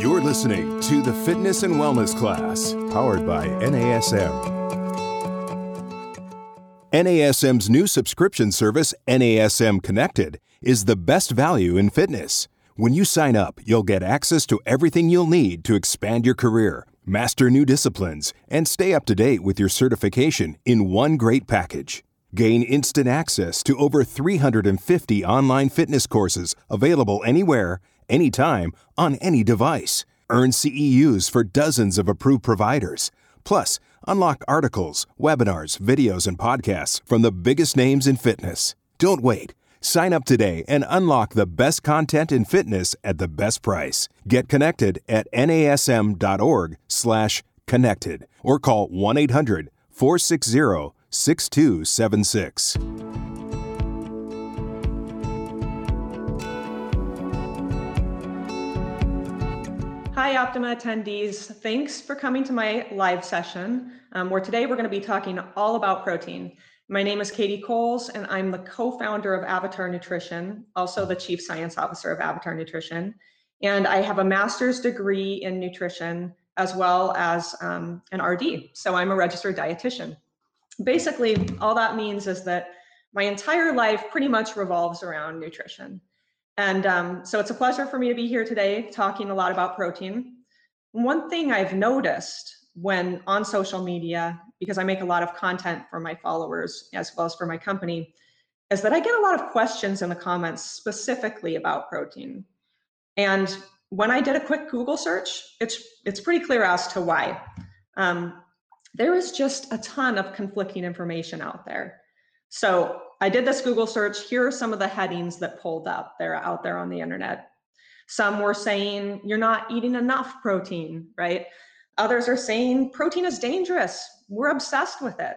You're listening to the Fitness and Wellness Class, powered by NASM. NASM's new subscription service, NASM Connected, is the best value in fitness. When you sign up, you'll get access to everything you'll need to expand your career, master new disciplines, and stay up to date with your certification in one great package. Gain instant access to over 350 online fitness courses available anywhere, anytime, on any device. Earn CEUs for dozens of approved providers. Plus, unlock articles, webinars, videos, and podcasts from the biggest names in fitness. Don't wait. Sign up today and unlock the best content in fitness at the best price. Get connected at nasm.org/slash connected or call 1-800-460-6276. Hi, Optima attendees. Thanks for coming to my live session, um, where today we're going to be talking all about protein. My name is Katie Coles, and I'm the co-founder of Avatar Nutrition, also the chief science officer of Avatar Nutrition. And I have a master's degree in nutrition as well as um, an RD. So I'm a registered dietitian. Basically, all that means is that my entire life pretty much revolves around nutrition. And um, so it's a pleasure for me to be here today talking a lot about protein. One thing I've noticed when on social media, because I make a lot of content for my followers as well as for my company, is that I get a lot of questions in the comments specifically about protein. And when I did a quick Google search, it's it's pretty clear as to why. Um, there is just a ton of conflicting information out there. So I did this Google search. Here are some of the headings that pulled up. They're out there on the internet. Some were saying you're not eating enough protein, right? Others are saying protein is dangerous. We're obsessed with it.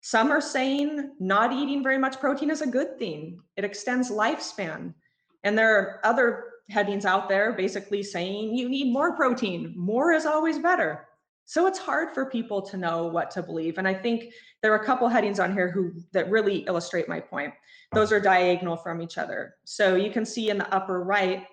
Some are saying not eating very much protein is a good thing. It extends lifespan. And there are other headings out there basically saying you need more protein. More is always better. So it's hard for people to know what to believe. And I think there are a couple headings on here who that really illustrate my point. Those are diagonal from each other. So you can see in the upper right,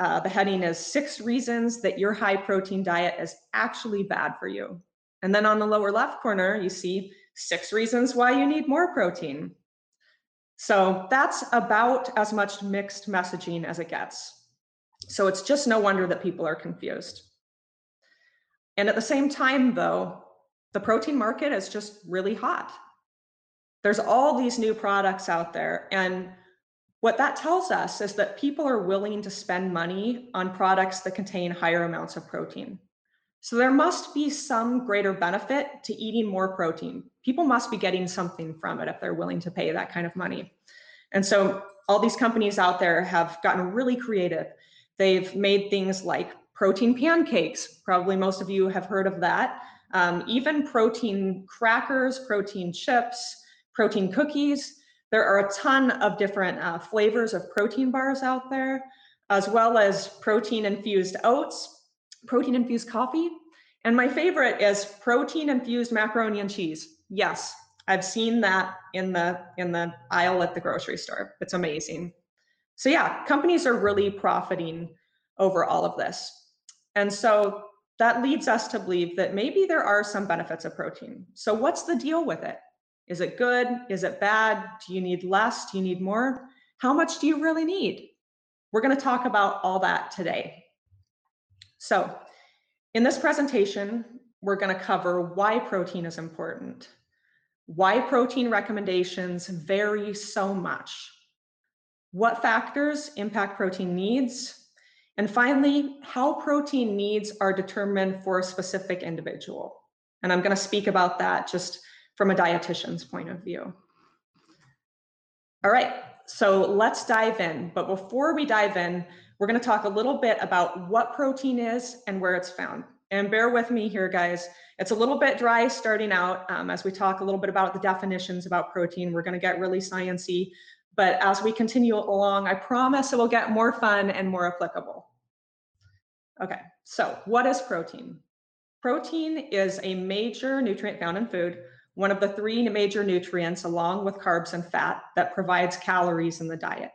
uh, the heading is six reasons that your high protein diet is actually bad for you. And then on the lower left corner, you see six reasons why you need more protein. So that's about as much mixed messaging as it gets. So it's just no wonder that people are confused. And at the same time, though, the protein market is just really hot. There's all these new products out there. And what that tells us is that people are willing to spend money on products that contain higher amounts of protein. So there must be some greater benefit to eating more protein. People must be getting something from it if they're willing to pay that kind of money. And so all these companies out there have gotten really creative. They've made things like protein pancakes. Probably most of you have heard of that. Um, even protein crackers, protein chips, protein cookies. There are a ton of different uh, flavors of protein bars out there, as well as protein infused oats, protein infused coffee. And my favorite is protein infused macaroni and cheese. Yes, I've seen that in the in the aisle at the grocery store. It's amazing. So yeah, companies are really profiting over all of this. And so that leads us to believe that maybe there are some benefits of protein. So, what's the deal with it? Is it good? Is it bad? Do you need less? Do you need more? How much do you really need? We're going to talk about all that today. So, in this presentation, we're going to cover why protein is important, why protein recommendations vary so much, what factors impact protein needs, and finally, how protein needs are determined for a specific individual. And I'm going to speak about that just from a dietitian's point of view. All right, so let's dive in. But before we dive in, we're going to talk a little bit about what protein is and where it's found. And bear with me here, guys. It's a little bit dry starting out um, as we talk a little bit about the definitions about protein. We're going to get really sciencey, but as we continue along, I promise it will get more fun and more applicable. Okay, so what is protein? Protein is a major nutrient found in food, one of the three major nutrients along with carbs and fat that provides calories in the diet.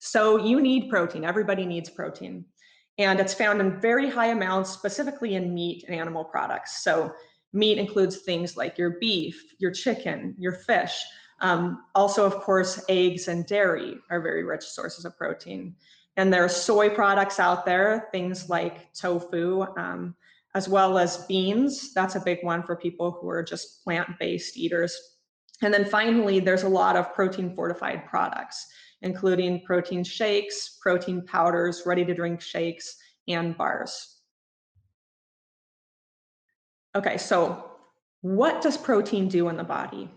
So you need protein, everybody needs protein. And it's found in very high amounts, specifically in meat and animal products. So meat includes things like your beef, your chicken, your fish. Um, also, of course, eggs and dairy are very rich sources of protein. And there are soy products out there, things like tofu, um, as well as beans. That's a big one for people who are just plant-based eaters. And then finally, there's a lot of protein fortified products, including protein shakes, protein powders, ready to drink shakes, and bars. Okay, so what does protein do in the body?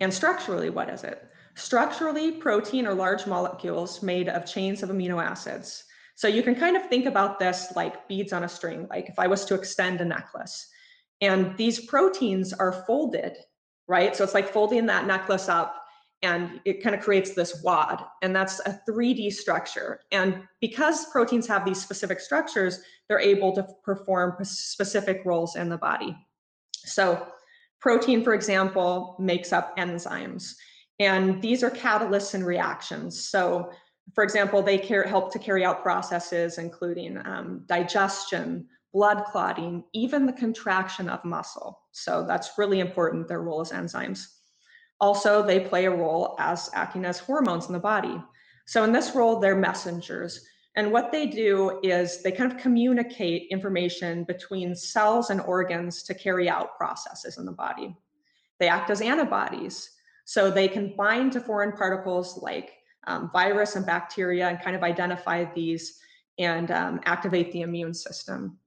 And structurally, what is it? Structurally, protein are large molecules made of chains of amino acids. So you can kind of think about this like beads on a string, like if I was to extend a necklace. And these proteins are folded, right? So it's like folding that necklace up and it kind of creates this wad. And that's a 3D structure. And because proteins have these specific structures, they're able to perform specific roles in the body. So protein, for example, makes up enzymes. And these are catalysts and reactions. So for example, they help to carry out processes including um, digestion, blood clotting, even the contraction of muscle. So that's really important, their role as enzymes. Also, they play a role as acting as hormones in the body. So in this role, they're messengers. And what they do is they kind of communicate information between cells and organs to carry out processes in the body. They act as antibodies. So they can bind to foreign particles like um, virus and bacteria and kind of identify these and um, activate the immune system.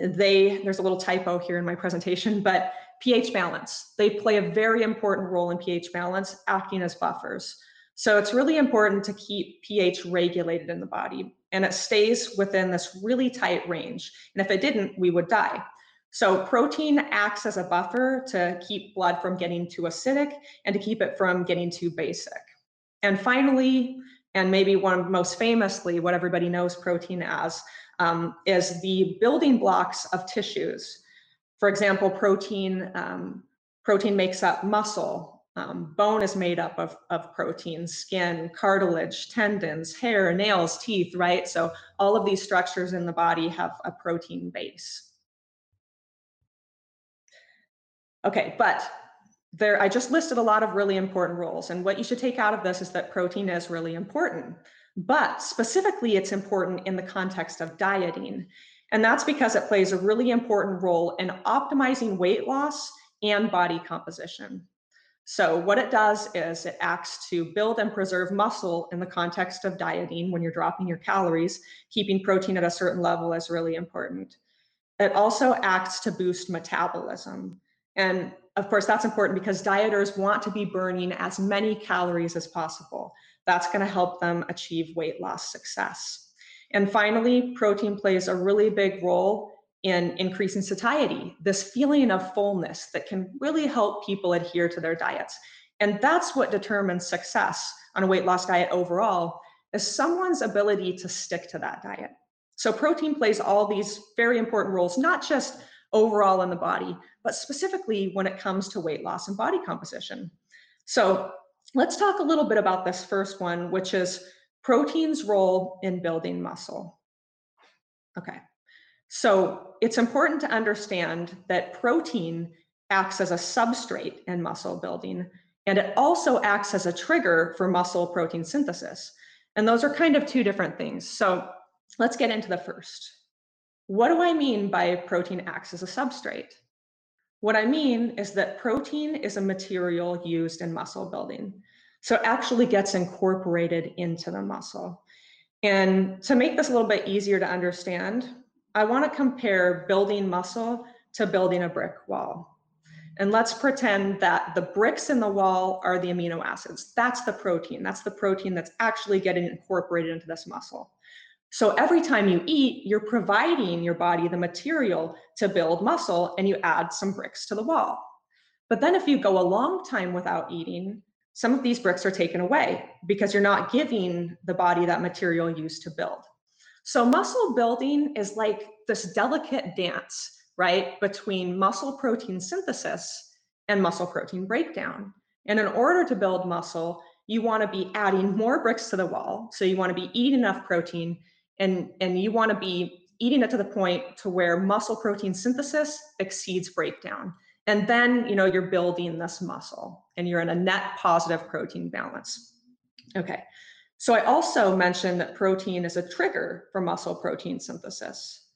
They, there's a little typo here in my presentation, but pH balance. They play a very important role in pH balance, acting as buffers. So it's really important to keep pH regulated in the body and it stays within this really tight range. And if it didn't, we would die. So protein acts as a buffer to keep blood from getting too acidic and to keep it from getting too basic. And finally, and maybe one most famously, what everybody knows protein as, um, is the building blocks of tissues. For example, protein, um, protein makes up muscle. Um, bone is made up of, of protein, skin, cartilage, tendons, hair, nails, teeth, right? So all of these structures in the body have a protein base. Okay, but there, I just listed a lot of really important roles. And what you should take out of this is that protein is really important. But specifically, it's important in the context of dieting. And that's because it plays a really important role in optimizing weight loss and body composition. So what it does is it acts to build and preserve muscle in the context of dieting when you're dropping your calories, keeping protein at a certain level is really important. It also acts to boost metabolism. And of course, that's important because dieters want to be burning as many calories as possible. That's going to help them achieve weight loss success. And finally, protein plays a really big role in increasing satiety, this feeling of fullness that can really help people adhere to their diets. And that's what determines success on a weight loss diet overall is someone's ability to stick to that diet. So protein plays all these very important roles, not just overall in the body, but specifically when it comes to weight loss and body composition. So let's talk a little bit about this first one, which is protein's role in building muscle. Okay, so it's important to understand that protein acts as a substrate in muscle building, and it also acts as a trigger for muscle protein synthesis. And those are kind of two different things. So let's get into the first. What do I mean by protein acts as a substrate? What I mean is that protein is a material used in muscle building. So it actually gets incorporated into the muscle. And to make this a little bit easier to understand, I want to compare building muscle to building a brick wall. And let's pretend that the bricks in the wall are the amino acids. That's the protein. That's the protein that's actually getting incorporated into this muscle. So every time you eat, you're providing your body the material to build muscle and you add some bricks to the wall. But then if you go a long time without eating, some of these bricks are taken away because you're not giving the body that material used to build. So muscle building is like this delicate dance, right, between muscle protein synthesis and muscle protein breakdown. And in order to build muscle, you want to be adding more bricks to the wall. So you want to be eating enough protein and and you want to be eating it to the point to where muscle protein synthesis exceeds breakdown. And then you know you're building this muscle and you're in a net positive protein balance. Okay so i also mentioned that protein is a trigger for muscle protein synthesis.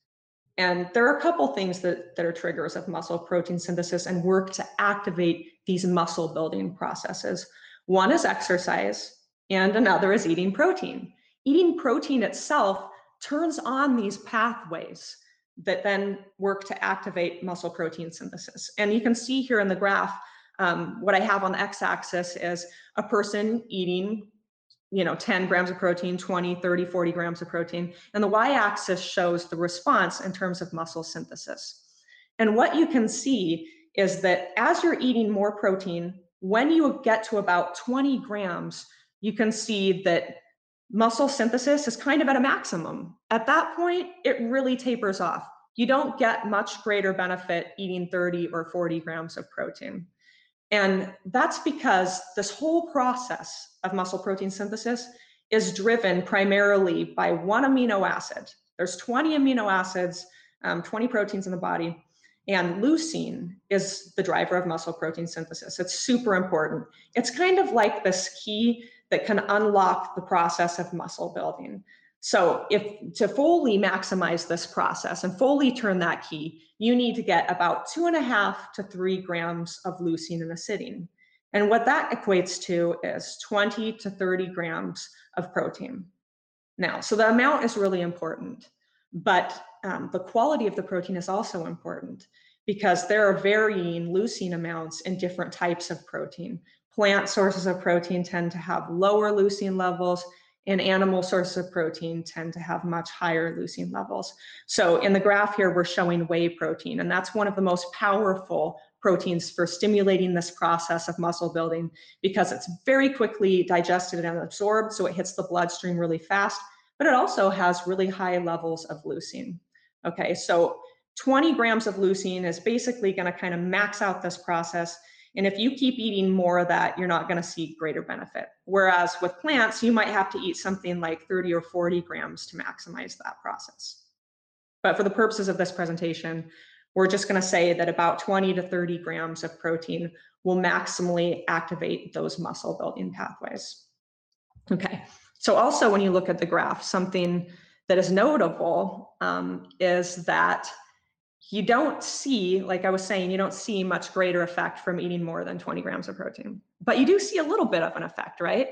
And there are a couple things that, that are triggers of muscle protein synthesis and work to activate these muscle building processes. One is exercise and another is eating protein. Eating protein itself turns on these pathways that then work to activate muscle protein synthesis. And you can see here in the graph, um, what I have on the x-axis is a person eating you know 10 grams of protein 20 30 40 grams of protein and the y-axis shows the response in terms of muscle synthesis and what you can see is that as you're eating more protein when you get to about 20 grams you can see that muscle synthesis is kind of at a maximum. At that point, it really tapers off. You don't get much greater benefit eating 30 or 40 grams of protein. And that's because this whole process of muscle protein synthesis is driven primarily by one amino acid. There's 20 amino acids, um, 20 proteins in the body, and leucine is the driver of muscle protein synthesis. It's super important. It's kind of like this key that can unlock the process of muscle building. So if to fully maximize this process and fully turn that key, you need to get about two and a half to three grams of leucine in a sitting. And what that equates to is 20 to 30 grams of protein. Now, so the amount is really important, but um, the quality of the protein is also important because there are varying leucine amounts in different types of protein. Plant sources of protein tend to have lower leucine levels, and animal sources of protein tend to have much higher leucine levels. So in the graph here, we're showing whey protein, and that's one of the most powerful proteins for stimulating this process of muscle building because it's very quickly digested and absorbed, so it hits the bloodstream really fast, but it also has really high levels of leucine. Okay, so 20 grams of leucine is basically going to kind of max out this process and if you keep eating more of that, you're not going to see greater benefit. Whereas with plants, you might have to eat something like 30 or 40 grams to maximize that process. But for the purposes of this presentation, we're just going to say that about 20 to 30 grams of protein will maximally activate those muscle building pathways. Okay, so also when you look at the graph, something that is notable um, is that you don't see, like I was saying, you don't see much greater effect from eating more than 20 grams of protein. But you do see a little bit of an effect, right?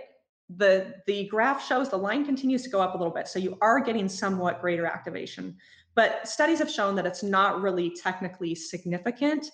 The, the graph shows the line continues to go up a little bit. So you are getting somewhat greater activation. But studies have shown that it's not really technically significant.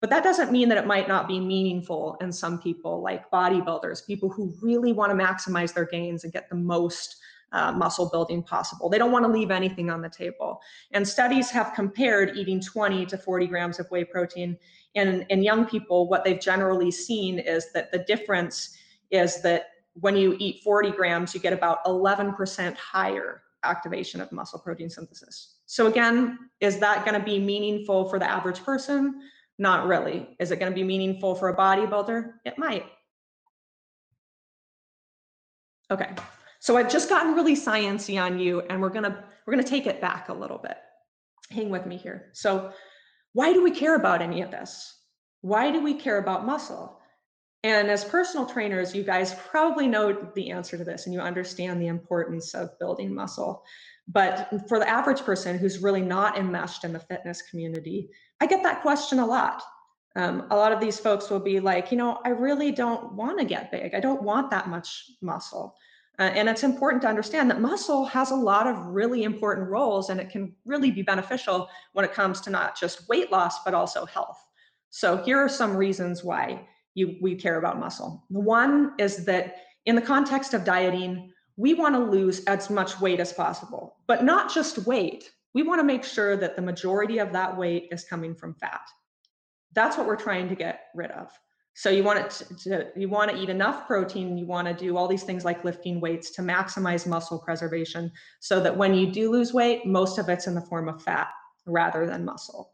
But that doesn't mean that it might not be meaningful in some people, like bodybuilders, people who really want to maximize their gains and get the most uh, muscle building possible. They don't want to leave anything on the table. And studies have compared eating 20 to 40 grams of whey protein. And in young people, what they've generally seen is that the difference is that when you eat 40 grams, you get about 11% higher activation of muscle protein synthesis. So again, is that going to be meaningful for the average person? Not really. Is it going to be meaningful for a bodybuilder? It might. Okay, so I've just gotten really sciency on you and we're gonna we're gonna take it back a little bit. Hang with me here. So why do we care about any of this? Why do we care about muscle? And as personal trainers, you guys probably know the answer to this and you understand the importance of building muscle. But for the average person who's really not enmeshed in the fitness community, I get that question a lot. Um, a lot of these folks will be like, you know, I really don't want to get big. I don't want that much muscle. Uh, and it's important to understand that muscle has a lot of really important roles and it can really be beneficial when it comes to not just weight loss, but also health. So here are some reasons why you, we care about muscle. The one is that in the context of dieting, we want to lose as much weight as possible, but not just weight. We want to make sure that the majority of that weight is coming from fat. That's what we're trying to get rid of. So you want it to, you want to eat enough protein, you want to do all these things like lifting weights to maximize muscle preservation so that when you do lose weight, most of it's in the form of fat rather than muscle.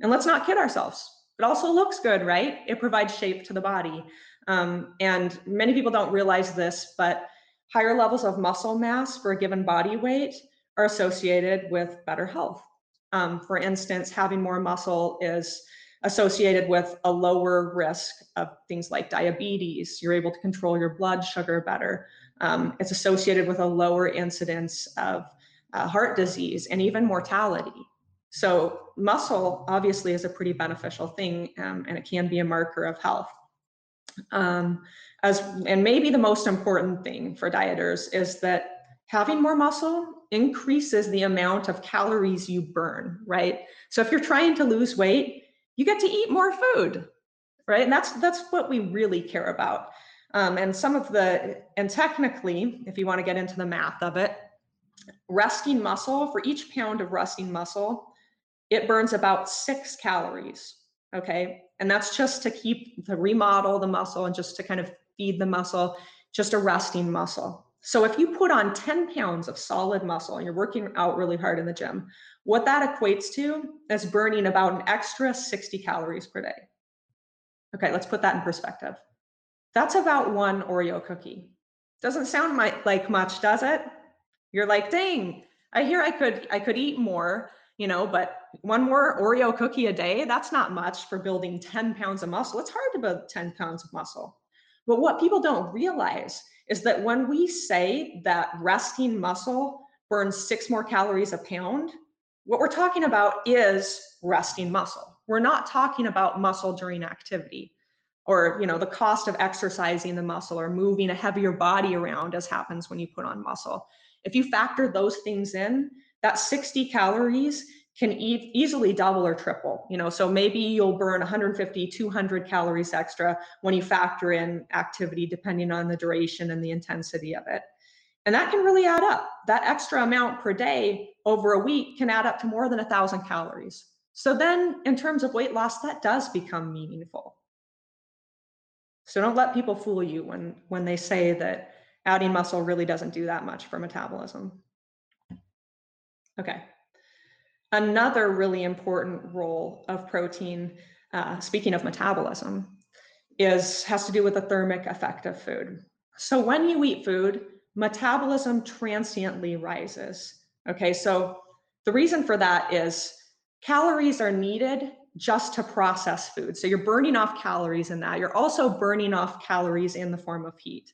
And let's not kid ourselves. It also looks good, right? It provides shape to the body. Um, and many people don't realize this, but higher levels of muscle mass for a given body weight are associated with better health. Um, for instance, having more muscle is associated with a lower risk of things like diabetes. You're able to control your blood sugar better. Um, it's associated with a lower incidence of uh, heart disease and even mortality. So muscle obviously is a pretty beneficial thing um, and it can be a marker of health. Um, as and maybe the most important thing for dieters is that having more muscle increases the amount of calories you burn, right? So if you're trying to lose weight, you get to eat more food, right? And that's that's what we really care about. Um, and some of the and technically, if you want to get into the math of it, resting muscle for each pound of resting muscle, it burns about six calories. Okay, and that's just to keep to remodel the muscle and just to kind of feed the muscle, just a resting muscle. So if you put on 10 pounds of solid muscle and you're working out really hard in the gym, what that equates to is burning about an extra 60 calories per day. Okay, let's put that in perspective. That's about one Oreo cookie. Doesn't sound like much, does it? You're like, dang, I hear I could I could eat more, you know, but one more Oreo cookie a day, that's not much for building 10 pounds of muscle. It's hard to build 10 pounds of muscle. But what people don't realize is that when we say that resting muscle burns six more calories a pound, what we're talking about is resting muscle. We're not talking about muscle during activity or you know the cost of exercising the muscle or moving a heavier body around as happens when you put on muscle. If you factor those things in, that 60 calories can e- easily double or triple you know? So maybe you'll burn 150 200 calories extra when you factor in activity depending on the duration and the intensity of it. And that can really add up. That extra amount per day over a week can add up to more than a thousand calories. So then in terms of weight loss that does become meaningful. So don't let people fool you when when they say that adding muscle really doesn't do that much for metabolism. Okay Another really important role of protein, uh, speaking of metabolism, is has to do with the thermic effect of food. So when you eat food, metabolism transiently rises. Okay, so the reason for that is calories are needed just to process food. So you're burning off calories in that. You're also burning off calories in the form of heat.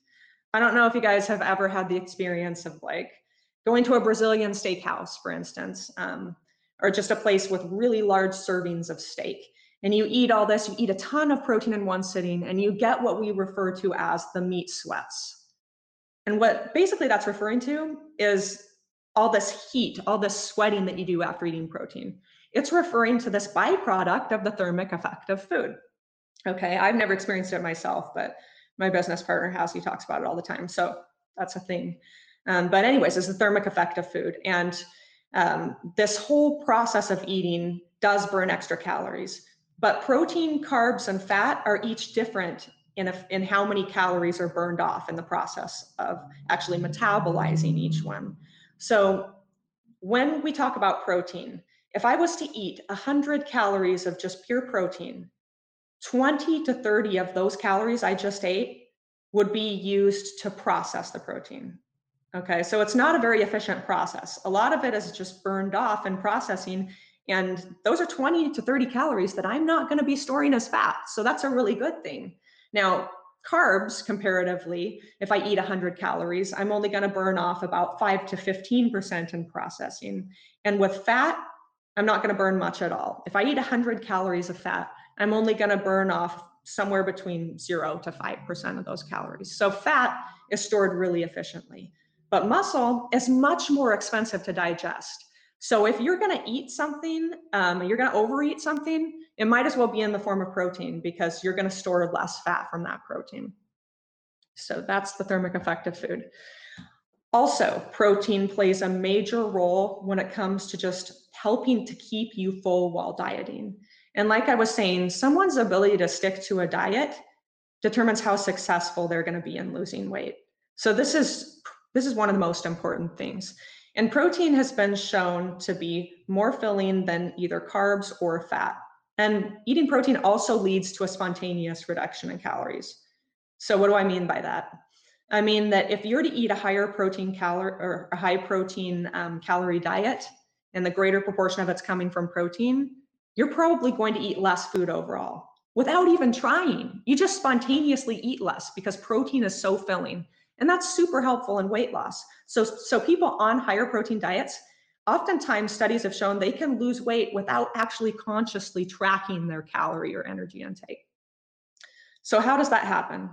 I don't know if you guys have ever had the experience of like going to a Brazilian steakhouse, for instance. Um, or just a place with really large servings of steak. And you eat all this, you eat a ton of protein in one sitting, and you get what we refer to as the meat sweats. And what basically that's referring to is all this heat, all this sweating that you do after eating protein. It's referring to this byproduct of the thermic effect of food. Okay, I've never experienced it myself, but my business partner has. He talks about it all the time. So that's a thing. Um, but, anyways, it's the thermic effect of food. And um, this whole process of eating does burn extra calories, but protein, carbs, and fat are each different in, a, in how many calories are burned off in the process of actually metabolizing each one. So when we talk about protein, if I was to eat 100 calories of just pure protein, 20 to 30 of those calories I just ate would be used to process the protein. Okay, so it's not a very efficient process. A lot of it is just burned off in processing. And those are 20 to 30 calories that I'm not going to be storing as fat. So that's a really good thing. Now, carbs, comparatively, if I eat 100 calories, I'm only going to burn off about 5 to 15% in processing. And with fat, I'm not going to burn much at all. If I eat 100 calories of fat, I'm only going to burn off somewhere between 0 to 5% of those calories. So fat is stored really efficiently. But muscle is much more expensive to digest. So if you're going to eat something, um, you're going to overeat something, it might as well be in the form of protein because you're going to store less fat from that protein. So that's the thermic effect of food. Also, protein plays a major role when it comes to just helping to keep you full while dieting. And like I was saying, someone's ability to stick to a diet determines how successful they're going to be in losing weight. So this is this is one of the most important things. And protein has been shown to be more filling than either carbs or fat. And eating protein also leads to a spontaneous reduction in calories. So, what do I mean by that? I mean that if you're to eat a higher protein calorie or a high protein um, calorie diet, and the greater proportion of it's coming from protein, you're probably going to eat less food overall without even trying. You just spontaneously eat less because protein is so filling. And that's super helpful in weight loss. So, so people on higher protein diets, oftentimes studies have shown they can lose weight without actually consciously tracking their calorie or energy intake. So how does that happen?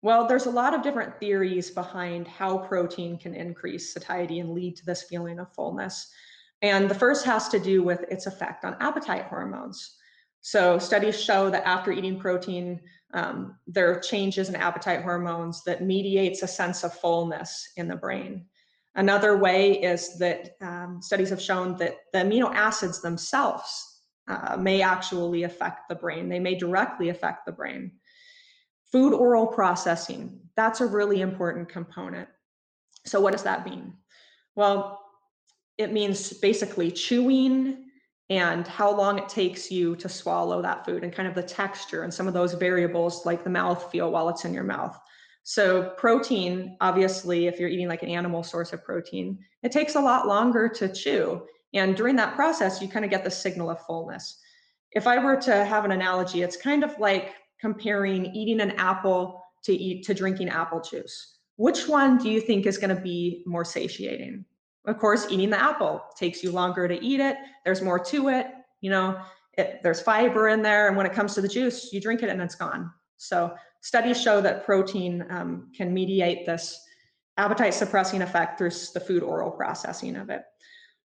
Well, there's a lot of different theories behind how protein can increase satiety and lead to this feeling of fullness. And the first has to do with its effect on appetite hormones. So studies show that after eating protein, um, there are changes in appetite hormones that mediates a sense of fullness in the brain. Another way is that um, studies have shown that the amino acids themselves uh, may actually affect the brain. They may directly affect the brain. Food oral processing, that's a really important component. So what does that mean? Well, it means basically chewing and how long it takes you to swallow that food and kind of the texture and some of those variables like the mouth feel while it's in your mouth. So protein, obviously, if you're eating like an animal source of protein, it takes a lot longer to chew. And during that process, you kind of get the signal of fullness. If I were to have an analogy, it's kind of like comparing eating an apple to eat to drinking apple juice. Which one do you think is going to be more satiating? Of course, eating the apple takes you longer to eat it. There's more to it. You know, it, there's fiber in there. And when it comes to the juice, you drink it and it's gone. So studies show that protein um, can mediate this appetite suppressing effect through the food oral processing of it.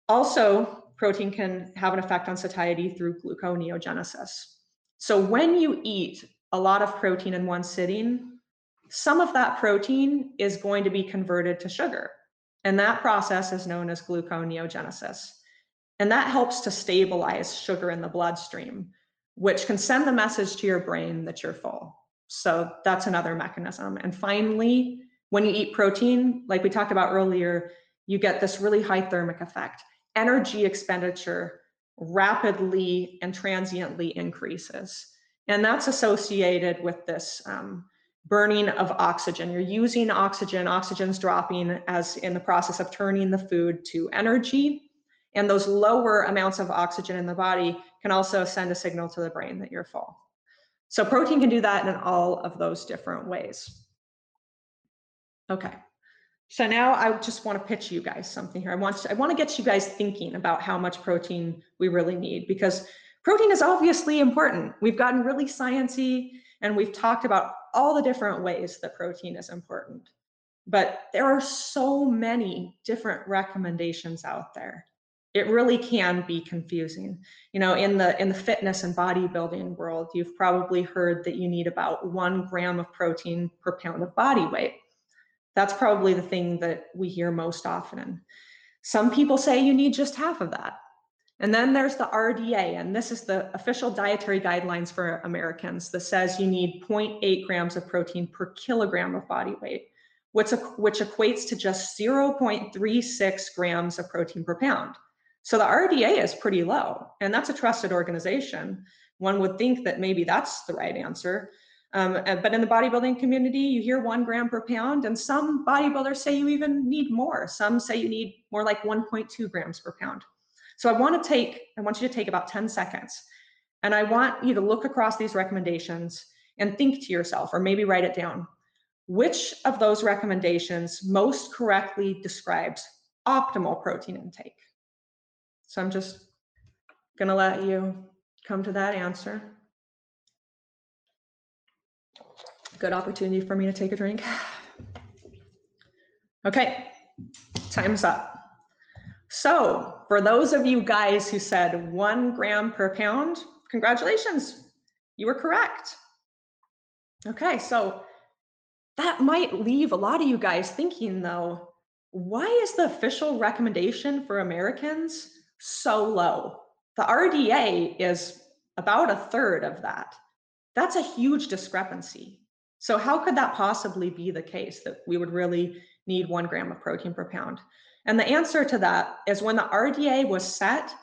Also, protein can have an effect on satiety through gluconeogenesis. So when you eat a lot of protein in one sitting, some of that protein is going to be converted to sugar. And that process is known as gluconeogenesis. And that helps to stabilize sugar in the bloodstream, which can send the message to your brain that you're full. So that's another mechanism. And finally, when you eat protein, like we talked about earlier, you get this really high thermic effect. Energy expenditure rapidly and transiently increases. And that's associated with this um, burning of oxygen. You're using oxygen, oxygen's dropping as in the process of turning the food to energy. And those lower amounts of oxygen in the body can also send a signal to the brain that you're full. So protein can do that in all of those different ways. Okay. So now I just want to pitch you guys something here. I want to, I want to get you guys thinking about how much protein we really need because protein is obviously important. We've gotten really sciencey and we've talked about all the different ways that protein is important. But there are so many different recommendations out there. It really can be confusing. You know, in the in the fitness and bodybuilding world, you've probably heard that you need about one gram of protein per pound of body weight. That's probably the thing that we hear most often. Some people say you need just half of that. And then there's the RDA, and this is the official dietary guidelines for Americans that says you need 0.8 grams of protein per kilogram of body weight, which, which equates to just 0.36 grams of protein per pound. So the RDA is pretty low, and that's a trusted organization. One would think that maybe that's the right answer. Um, but in the bodybuilding community, you hear one gram per pound, and some bodybuilders say you even need more. Some say you need more like 1.2 grams per pound. So I want to take, I want you to take about 10 seconds and I want you to look across these recommendations and think to yourself, or maybe write it down. Which of those recommendations most correctly describes optimal protein intake? So I'm just going to let you come to that answer. Good opportunity for me to take a drink. Okay, time's up. So for those of you guys who said one gram per pound, congratulations, you were correct. Okay, so that might leave a lot of you guys thinking though, why is the official recommendation for Americans so low? The RDA is about a third of that. That's a huge discrepancy. So how could that possibly be the case that we would really need one gram of protein per pound? And the answer to that is when the RDA was set,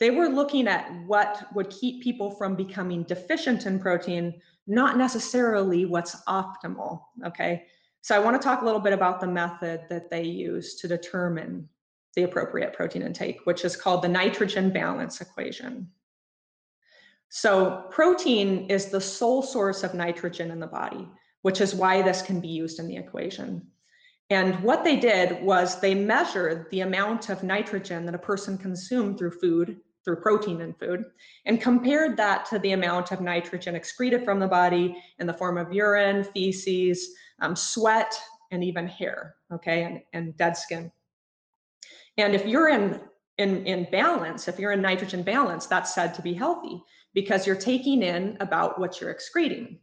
they were looking at what would keep people from becoming deficient in protein, not necessarily what's optimal. Okay. So I want to talk a little bit about the method that they use to determine the appropriate protein intake, which is called the nitrogen balance equation. So protein is the sole source of nitrogen in the body, which is why this can be used in the equation. And what they did was they measured the amount of nitrogen that a person consumed through food, through protein in food, and compared that to the amount of nitrogen excreted from the body in the form of urine, feces, um, sweat, and even hair, okay, and, and dead skin. And if you're in, in, in balance, if you're in nitrogen balance, that's said to be healthy because you're taking in about what you're excreting.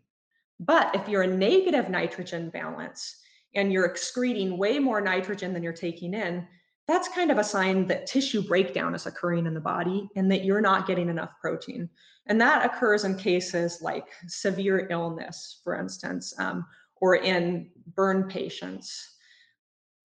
But if you're in negative nitrogen balance, and you're excreting way more nitrogen than you're taking in, that's kind of a sign that tissue breakdown is occurring in the body and that you're not getting enough protein. And that occurs in cases like severe illness, for instance, um, or in burn patients.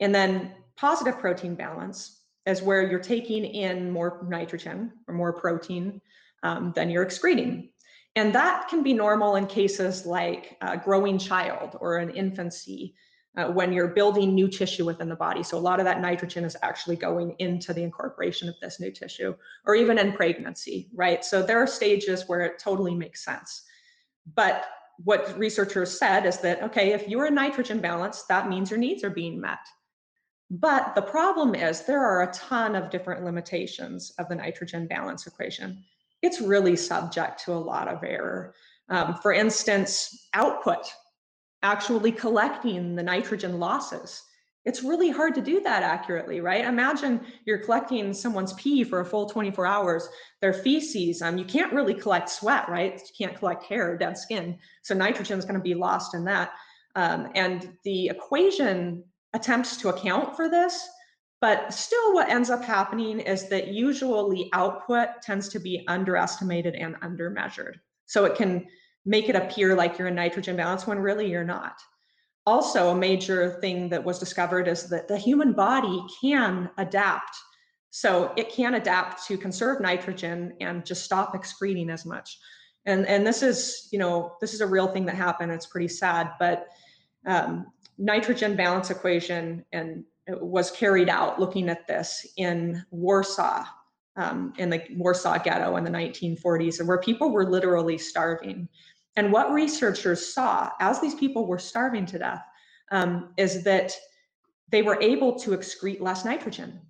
And then positive protein balance is where you're taking in more nitrogen or more protein um, than you're excreting. And that can be normal in cases like a growing child or an infancy uh, when you're building new tissue within the body. So a lot of that nitrogen is actually going into the incorporation of this new tissue, or even in pregnancy, right? So there are stages where it totally makes sense. But what researchers said is that, okay, if you're in nitrogen balance, that means your needs are being met. But the problem is there are a ton of different limitations of the nitrogen balance equation. It's really subject to a lot of error. Um, for instance, output actually collecting the nitrogen losses. It's really hard to do that accurately, right? Imagine you're collecting someone's pee for a full 24 hours, their feces, um, you can't really collect sweat, right? You can't collect hair dead skin. So nitrogen is going to be lost in that. Um, and the equation attempts to account for this, but still what ends up happening is that usually output tends to be underestimated and undermeasured. So it can make it appear like you're in nitrogen balance when really you're not. Also, a major thing that was discovered is that the human body can adapt. So it can adapt to conserve nitrogen and just stop excreting as much. And, and this is, you know, this is a real thing that happened. It's pretty sad, but um, nitrogen balance equation and was carried out looking at this in Warsaw, um, in the Warsaw ghetto in the 1940s, and where people were literally starving. And what researchers saw as these people were starving to death um, is that they were able to excrete less nitrogen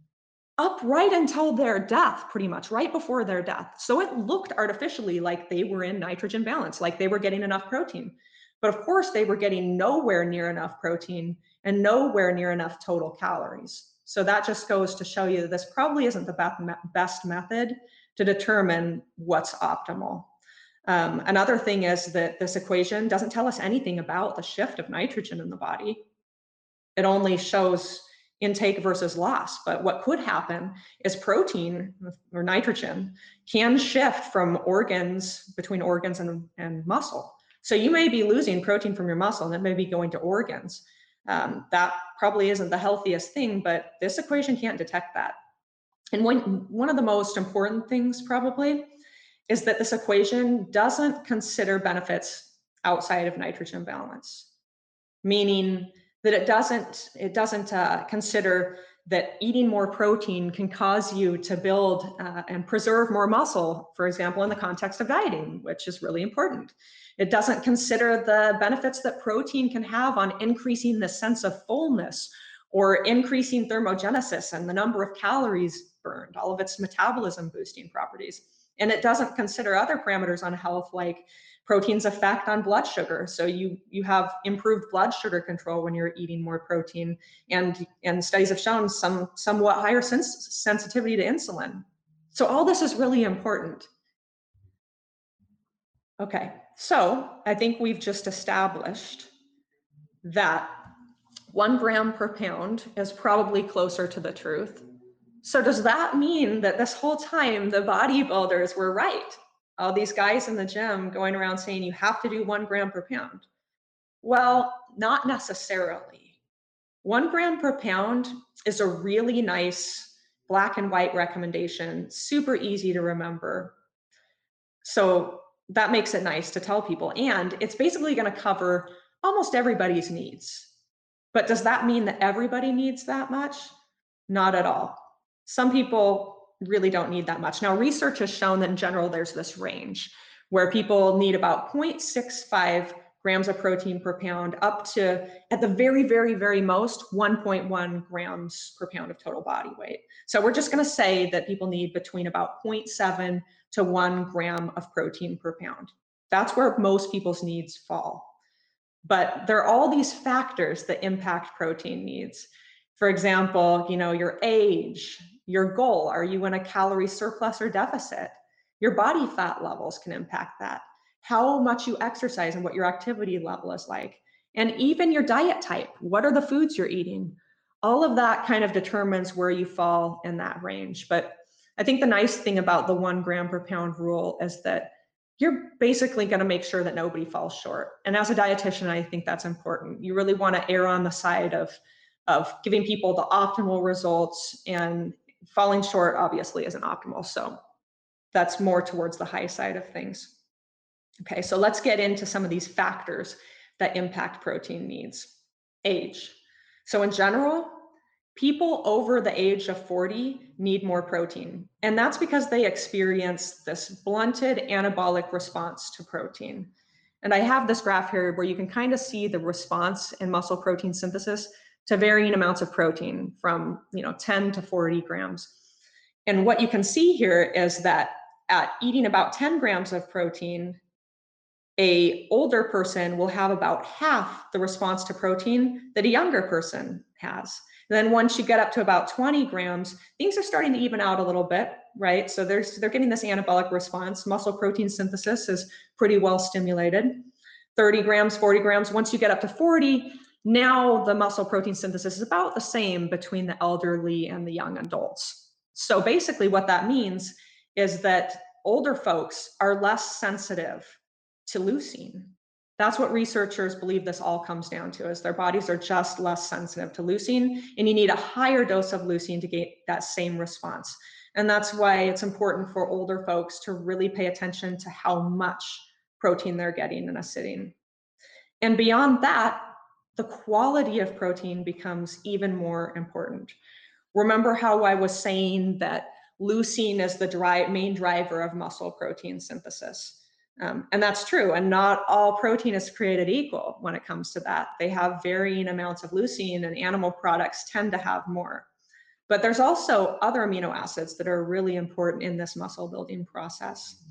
up right until their death, pretty much right before their death. So it looked artificially like they were in nitrogen balance, like they were getting enough protein. But of course, they were getting nowhere near enough protein and nowhere near enough total calories. So that just goes to show you that this probably isn't the best method to determine what's optimal. Um, another thing is that this equation doesn't tell us anything about the shift of nitrogen in the body. It only shows intake versus loss. But what could happen is protein or nitrogen can shift from organs between organs and, and muscle. So you may be losing protein from your muscle and it may be going to organs. Um, that probably isn't the healthiest thing, but this equation can't detect that. And one, one of the most important things probably is that this equation doesn't consider benefits outside of nitrogen balance, meaning that it doesn't it doesn't uh, consider that eating more protein can cause you to build uh, and preserve more muscle, for example, in the context of dieting, which is really important. It doesn't consider the benefits that protein can have on increasing the sense of fullness or increasing thermogenesis and the number of calories burned, all of its metabolism boosting properties. And it doesn't consider other parameters on health like protein's effect on blood sugar. So you you have improved blood sugar control when you're eating more protein, and and studies have shown some somewhat higher sens- sensitivity to insulin. So all this is really important. Okay, so I think we've just established that one gram per pound is probably closer to the truth so does that mean that this whole time the bodybuilders were right? All these guys in the gym going around saying you have to do one gram per pound. Well, not necessarily. One gram per pound is a really nice black and white recommendation, super easy to remember. So that makes it nice to tell people. And it's basically going to cover almost everybody's needs. But does that mean that everybody needs that much? Not at all. Some people really don't need that much. Now, research has shown that in general, there's this range where people need about 0.65 grams of protein per pound up to, at the very, very, very most, 1.1 grams per pound of total body weight. So we're just going to say that people need between about 0.7 to 1 gram of protein per pound. That's where most people's needs fall. But there are all these factors that impact protein needs. For example, you know, your age, your goal, are you in a calorie surplus or deficit? Your body fat levels can impact that how much you exercise and what your activity level is like, and even your diet type. What are the foods you're eating? All of that kind of determines where you fall in that range. But I think the nice thing about the one gram per pound rule is that you're basically going to make sure that nobody falls short. And as a dietitian, I think that's important. You really want to err on the side of, of giving people the optimal results and falling short obviously isn't optimal. So that's more towards the high side of things. Okay, so let's get into some of these factors that impact protein needs. Age. So in general, people over the age of 40 need more protein. And that's because they experience this blunted anabolic response to protein. And I have this graph here where you can kind of see the response in muscle protein synthesis to varying amounts of protein from, you know, 10 to 40 grams. And what you can see here is that at eating about 10 grams of protein, a older person will have about half the response to protein that a younger person has. And then once you get up to about 20 grams, things are starting to even out a little bit, right? So there's they're getting this anabolic response. Muscle protein synthesis is pretty well stimulated. 30 grams, 40 grams. Once you get up to 40, now the muscle protein synthesis is about the same between the elderly and the young adults. So basically, what that means is that older folks are less sensitive to leucine. That's what researchers believe this all comes down to is their bodies are just less sensitive to leucine and you need a higher dose of leucine to get that same response. And that's why it's important for older folks to really pay attention to how much protein they're getting in a sitting. And beyond that, the quality of protein becomes even more important. Remember how I was saying that leucine is the dri main driver of muscle protein synthesis. Um, and that's true. And not all protein is created equal when it comes to that. They have varying amounts of leucine, and animal products tend to have more. But there's also other amino acids that are really important in this muscle building process.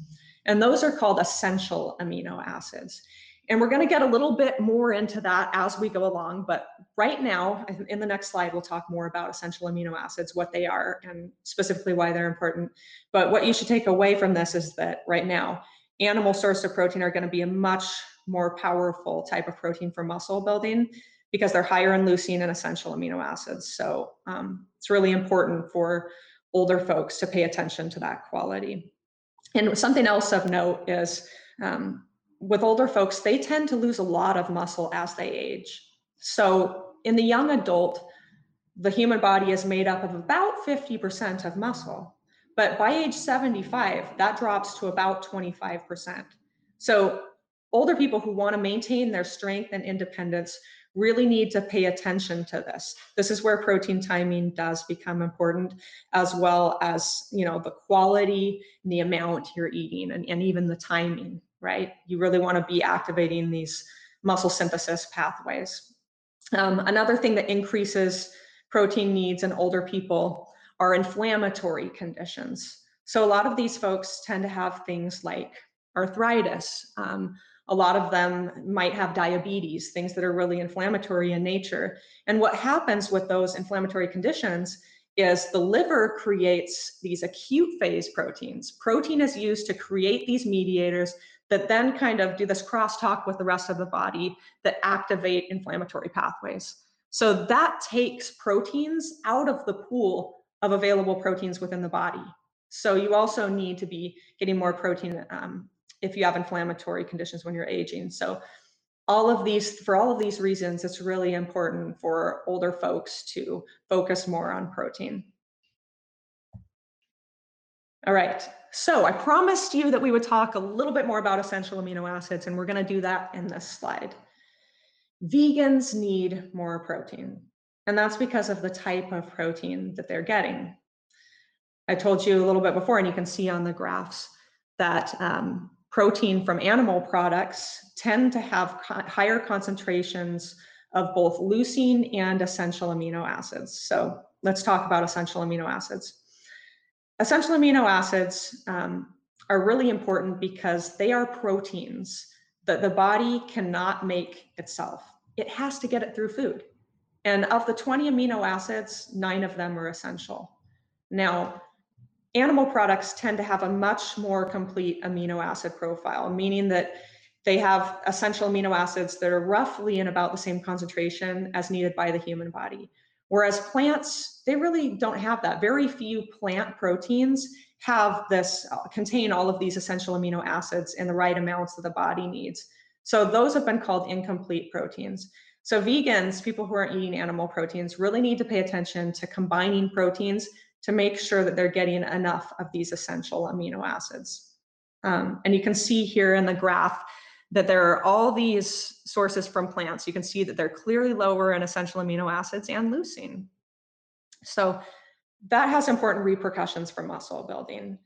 And those are called essential amino acids. And we're going to get a little bit more into that as we go along. But right now, in the next slide, we'll talk more about essential amino acids, what they are, and specifically why they're important. But what you should take away from this is that right now, animal source of protein are going to be a much more powerful type of protein for muscle building because they're higher in leucine and essential amino acids. So um, it's really important for older folks to pay attention to that quality. And something else of note is um, with older folks, they tend to lose a lot of muscle as they age. So in the young adult, the human body is made up of about 50% of muscle. But by age 75, that drops to about 25%. So older people who want to maintain their strength and independence really need to pay attention to this. This is where protein timing does become important, as well as you know the quality and the amount you're eating and, and even the timing, right? You really want to be activating these muscle synthesis pathways. Um, another thing that increases protein needs in older people are inflammatory conditions. So a lot of these folks tend to have things like arthritis. Um, a lot of them might have diabetes, things that are really inflammatory in nature. And what happens with those inflammatory conditions is the liver creates these acute phase proteins. Protein is used to create these mediators that then kind of do this crosstalk with the rest of the body that activate inflammatory pathways. So that takes proteins out of the pool of available proteins within the body. So you also need to be getting more protein um, if you have inflammatory conditions when you're aging. So all of these, for all of these reasons, it's really important for older folks to focus more on protein. All right, so I promised you that we would talk a little bit more about essential amino acids, and we're gonna do that in this slide. vegans need more protein. And that's because of the type of protein that they're getting. I told you a little bit before, and you can see on the graphs that um, protein from animal products tend to have co higher concentrations of both leucine and essential amino acids. So let's talk about essential amino acids. Essential amino acids um, are really important because they are proteins that the body cannot make itself. It has to get it through food. And of the 20 amino acids, nine of them are essential. Now, animal products tend to have a much more complete amino acid profile, meaning that they have essential amino acids that are roughly in about the same concentration as needed by the human body. Whereas plants, they really don't have that. Very few plant proteins have this, uh, contain all of these essential amino acids in the right amounts that the body needs. So those have been called incomplete proteins. So vegans, people who aren't eating animal proteins, really need to pay attention to combining proteins to make sure that they're getting enough of these essential amino acids. Um, and you can see here in the graph that there are all these sources from plants. You can see that they're clearly lower in essential amino acids and leucine. So that has important repercussions for muscle building.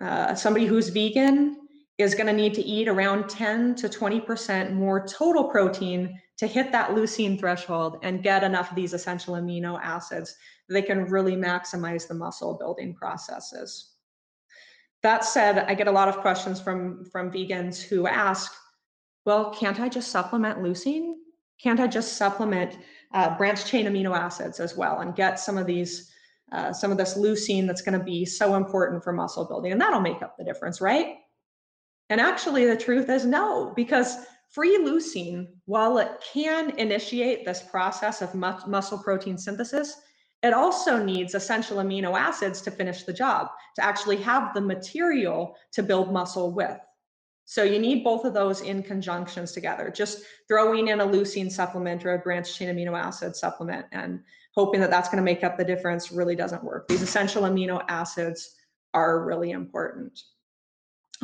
Uh, somebody who's vegan is going to need to eat around 10 to 20% more total protein to hit that leucine threshold and get enough of these essential amino acids they can really maximize the muscle building processes. That said, I get a lot of questions from, from vegans who ask, well, can't I just supplement leucine? Can't I just supplement uh, branched chain amino acids as well and get some of these, uh, some of this leucine that's going to be so important for muscle building, and that'll make up the difference, right? And actually, the truth is no, because free leucine, while it can initiate this process of mu muscle protein synthesis, it also needs essential amino acids to finish the job, to actually have the material to build muscle with. So you need both of those in conjunctions together. Just throwing in a leucine supplement or a branched chain amino acid supplement and hoping that that's going to make up the difference really doesn't work. These essential amino acids are really important.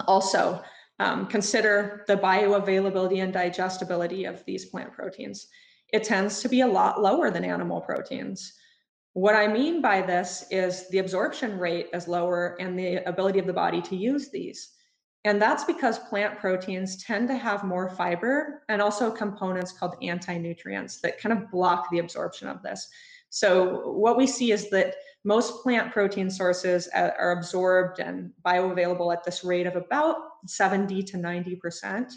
Also, um, consider the bioavailability and digestibility of these plant proteins. It tends to be a lot lower than animal proteins. What I mean by this is the absorption rate is lower and the ability of the body to use these. And that's because plant proteins tend to have more fiber and also components called anti-nutrients that kind of block the absorption of this. So what we see is that most plant protein sources are absorbed and bioavailable at this rate of about 70 to 90%.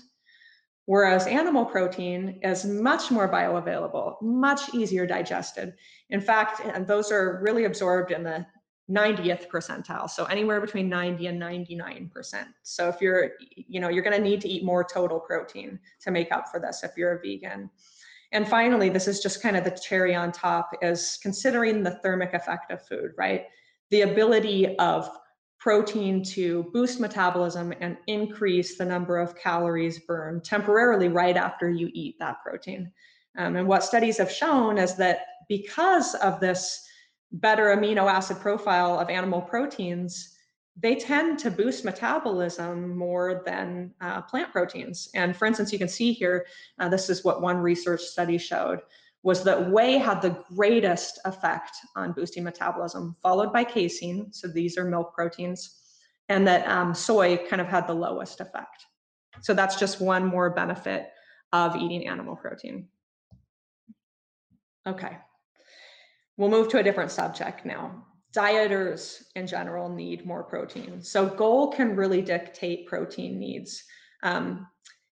Whereas animal protein is much more bioavailable, much easier digested. In fact, and those are really absorbed in the 90th percentile. So anywhere between 90 and 99%. So if you're, you know, you're going to need to eat more total protein to make up for this if you're a vegan. And finally, this is just kind of the cherry on top is considering the thermic effect of food, right? The ability of protein to boost metabolism and increase the number of calories burned temporarily right after you eat that protein. Um, and what studies have shown is that because of this better amino acid profile of animal proteins, they tend to boost metabolism more than uh, plant proteins. And for instance, you can see here, uh, this is what one research study showed was that whey had the greatest effect on boosting metabolism, followed by casein. So these are milk proteins, and that um, soy kind of had the lowest effect. So that's just one more benefit of eating animal protein. Okay, we'll move to a different subject now. Dieters in general need more protein. So goal can really dictate protein needs. Um,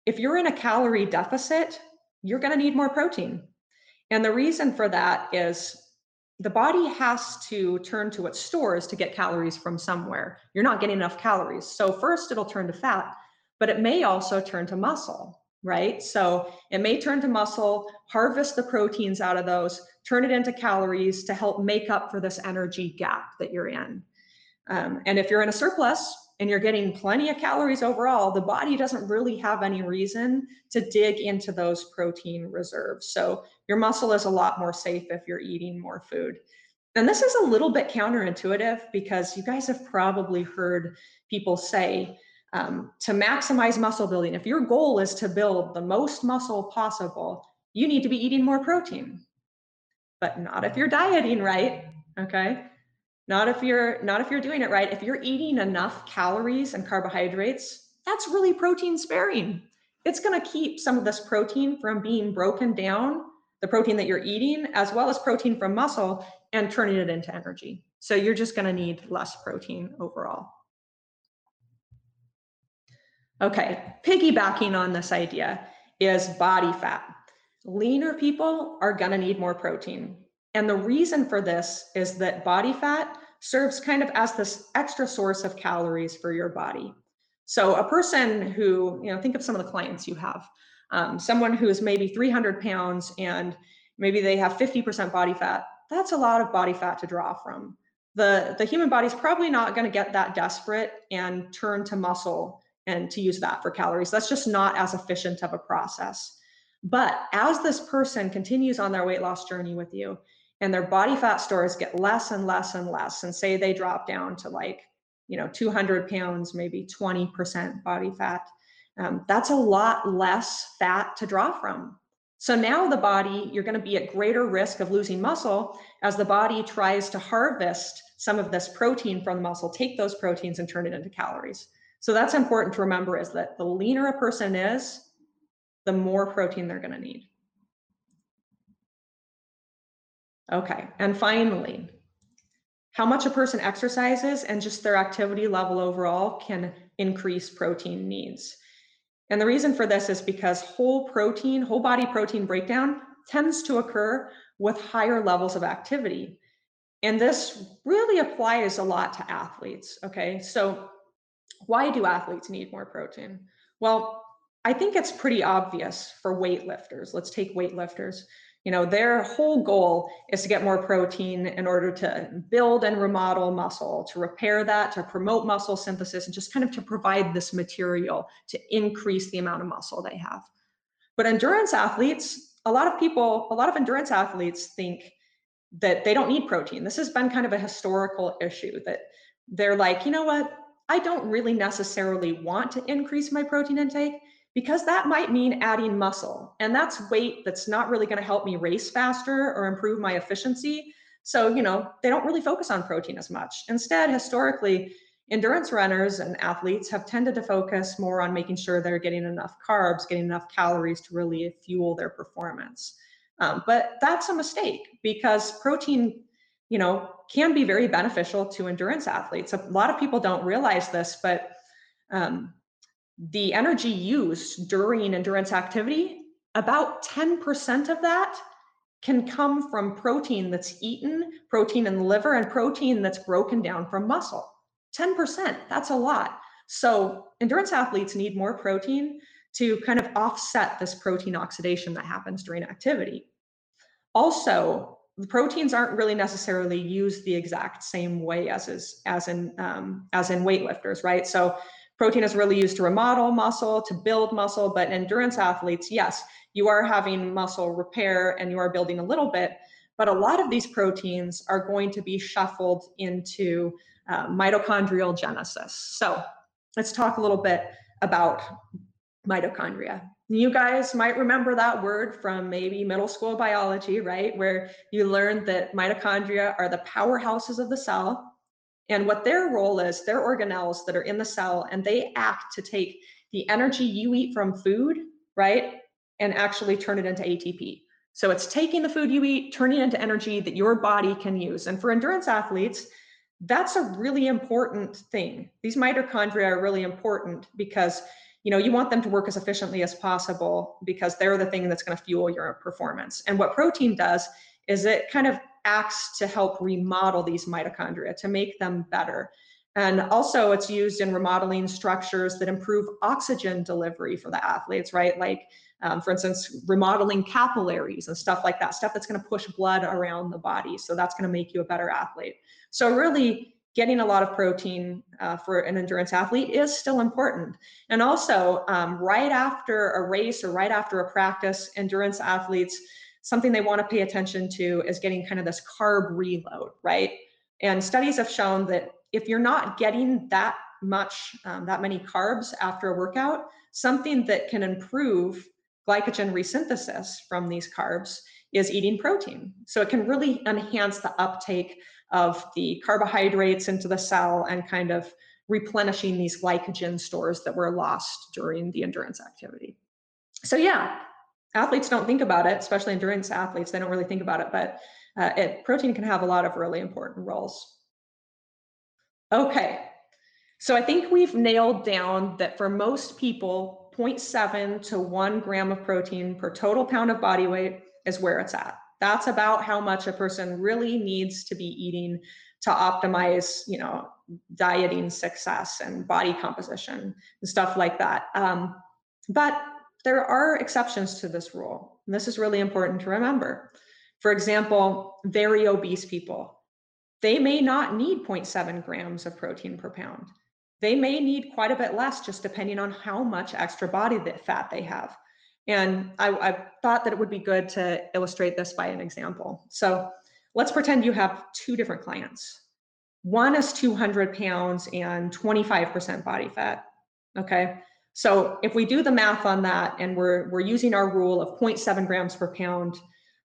if you're in a calorie deficit, you're gonna need more protein and the reason for that is the body has to turn to its stores to get calories from somewhere. You're not getting enough calories. So first it'll turn to fat, but it may also turn to muscle, right? So it may turn to muscle, harvest the proteins out of those, turn it into calories to help make up for this energy gap that you're in. Um, and if you're in a surplus, and you're getting plenty of calories overall, the body doesn't really have any reason to dig into those protein reserves. So your muscle is a lot more safe if you're eating more food. And this is a little bit counterintuitive because you guys have probably heard people say um, to maximize muscle building, if your goal is to build the most muscle possible, you need to be eating more protein. But not if you're dieting right, okay? Not if you're not if you're doing it right. If you're eating enough calories and carbohydrates, that's really protein sparing. It's going to keep some of this protein from being broken down, the protein that you're eating, as well as protein from muscle, and turning it into energy. So you're just going to need less protein overall. Okay, piggybacking on this idea is body fat. Leaner people are going to need more protein. And the reason for this is that body fat serves kind of as this extra source of calories for your body. So a person who, you know, think of some of the clients you have, um, someone who is maybe 300 pounds and maybe they have 50% body fat. That's a lot of body fat to draw from. The, the human body is probably not going to get that desperate and turn to muscle and to use that for calories. That's just not as efficient of a process. But as this person continues on their weight loss journey with you and their body fat stores get less and less and less, and say they drop down to like, you know, 200 pounds, maybe 20% body fat, um, that's a lot less fat to draw from. So now the body, you're going to be at greater risk of losing muscle as the body tries to harvest some of this protein from the muscle, take those proteins and turn it into calories. So that's important to remember is that the leaner a person is, the more protein they're going to need. Okay, and finally, how much a person exercises and just their activity level overall can increase protein needs. And the reason for this is because whole protein, whole body protein breakdown tends to occur with higher levels of activity. And this really applies a lot to athletes. Okay, so why do athletes need more protein? Well, I think it's pretty obvious for weightlifters. Let's take weightlifters. You know, their whole goal is to get more protein in order to build and remodel muscle, to repair that, to promote muscle synthesis, and just kind of to provide this material to increase the amount of muscle they have. But endurance athletes, a lot of people, a lot of endurance athletes think that they don't need protein. This has been kind of a historical issue that they're like, you know what? I don't really necessarily want to increase my protein intake because that might mean adding muscle. And that's weight that's not really going to help me race faster or improve my efficiency. So, you know, they don't really focus on protein as much. Instead, historically, endurance runners and athletes have tended to focus more on making sure they're getting enough carbs, getting enough calories to really fuel their performance. Um, but that's a mistake because protein, you know, can be very beneficial to endurance athletes. A lot of people don't realize this, but um, the energy used during endurance activity, about 10% of that can come from protein that's eaten, protein in the liver, and protein that's broken down from muscle. 10%, that's a lot. So, endurance athletes need more protein to kind of offset this protein oxidation that happens during activity. Also, the proteins aren't really necessarily used the exact same way as is as in um, as in weightlifters, right? So Protein is really used to remodel muscle, to build muscle, but endurance athletes, yes, you are having muscle repair and you are building a little bit, but a lot of these proteins are going to be shuffled into uh, mitochondrial genesis. So let's talk a little bit about mitochondria. You guys might remember that word from maybe middle school biology, right? Where you learned that mitochondria are the powerhouses of the cell and what their role is, they're organelles that are in the cell and they act to take the energy you eat from food, right? And actually turn it into ATP. So it's taking the food you eat, turning it into energy that your body can use. And for endurance athletes, that's a really important thing. These mitochondria are really important because you know you want them to work as efficiently as possible because they're the thing that's going to fuel your performance. And what protein does is it kind of acts to help remodel these mitochondria to make them better. And also, it's used in remodeling structures that improve oxygen delivery for the athletes, right? Like, um, for instance, remodeling capillaries and stuff like that, stuff that's going to push blood around the body. So, that's going to make you a better athlete. So, really, getting a lot of protein uh, for an endurance athlete is still important. And also, um, right after a race or right after a practice, endurance athletes something they want to pay attention to is getting kind of this carb reload, right? And studies have shown that if you're not getting that much, um, that many carbs after a workout, something that can improve glycogen resynthesis from these carbs is eating protein. So it can really enhance the uptake of the carbohydrates into the cell and kind of replenishing these glycogen stores that were lost during the endurance activity. So yeah, athletes don't think about it, especially endurance athletes. They don't really think about it, but uh, it, protein can have a lot of really important roles. Okay, so I think we've nailed down that for most people, 0.7 to 1 gram of protein per total pound of body weight is where it's at. That's about how much a person really needs to be eating to optimize, you know, dieting success and body composition and stuff like that. Um, but there are exceptions to this rule. And this is really important to remember. For example, very obese people, they may not need 0.7 grams of protein per pound. They may need quite a bit less just depending on how much extra body fat they have. And I, I, thought that it would be good to illustrate this by an example. So let's pretend you have two different clients. One is 200 pounds and 25% body fat. Okay. So if we do the math on that and we're, we're using our rule of 0.7 grams per pound,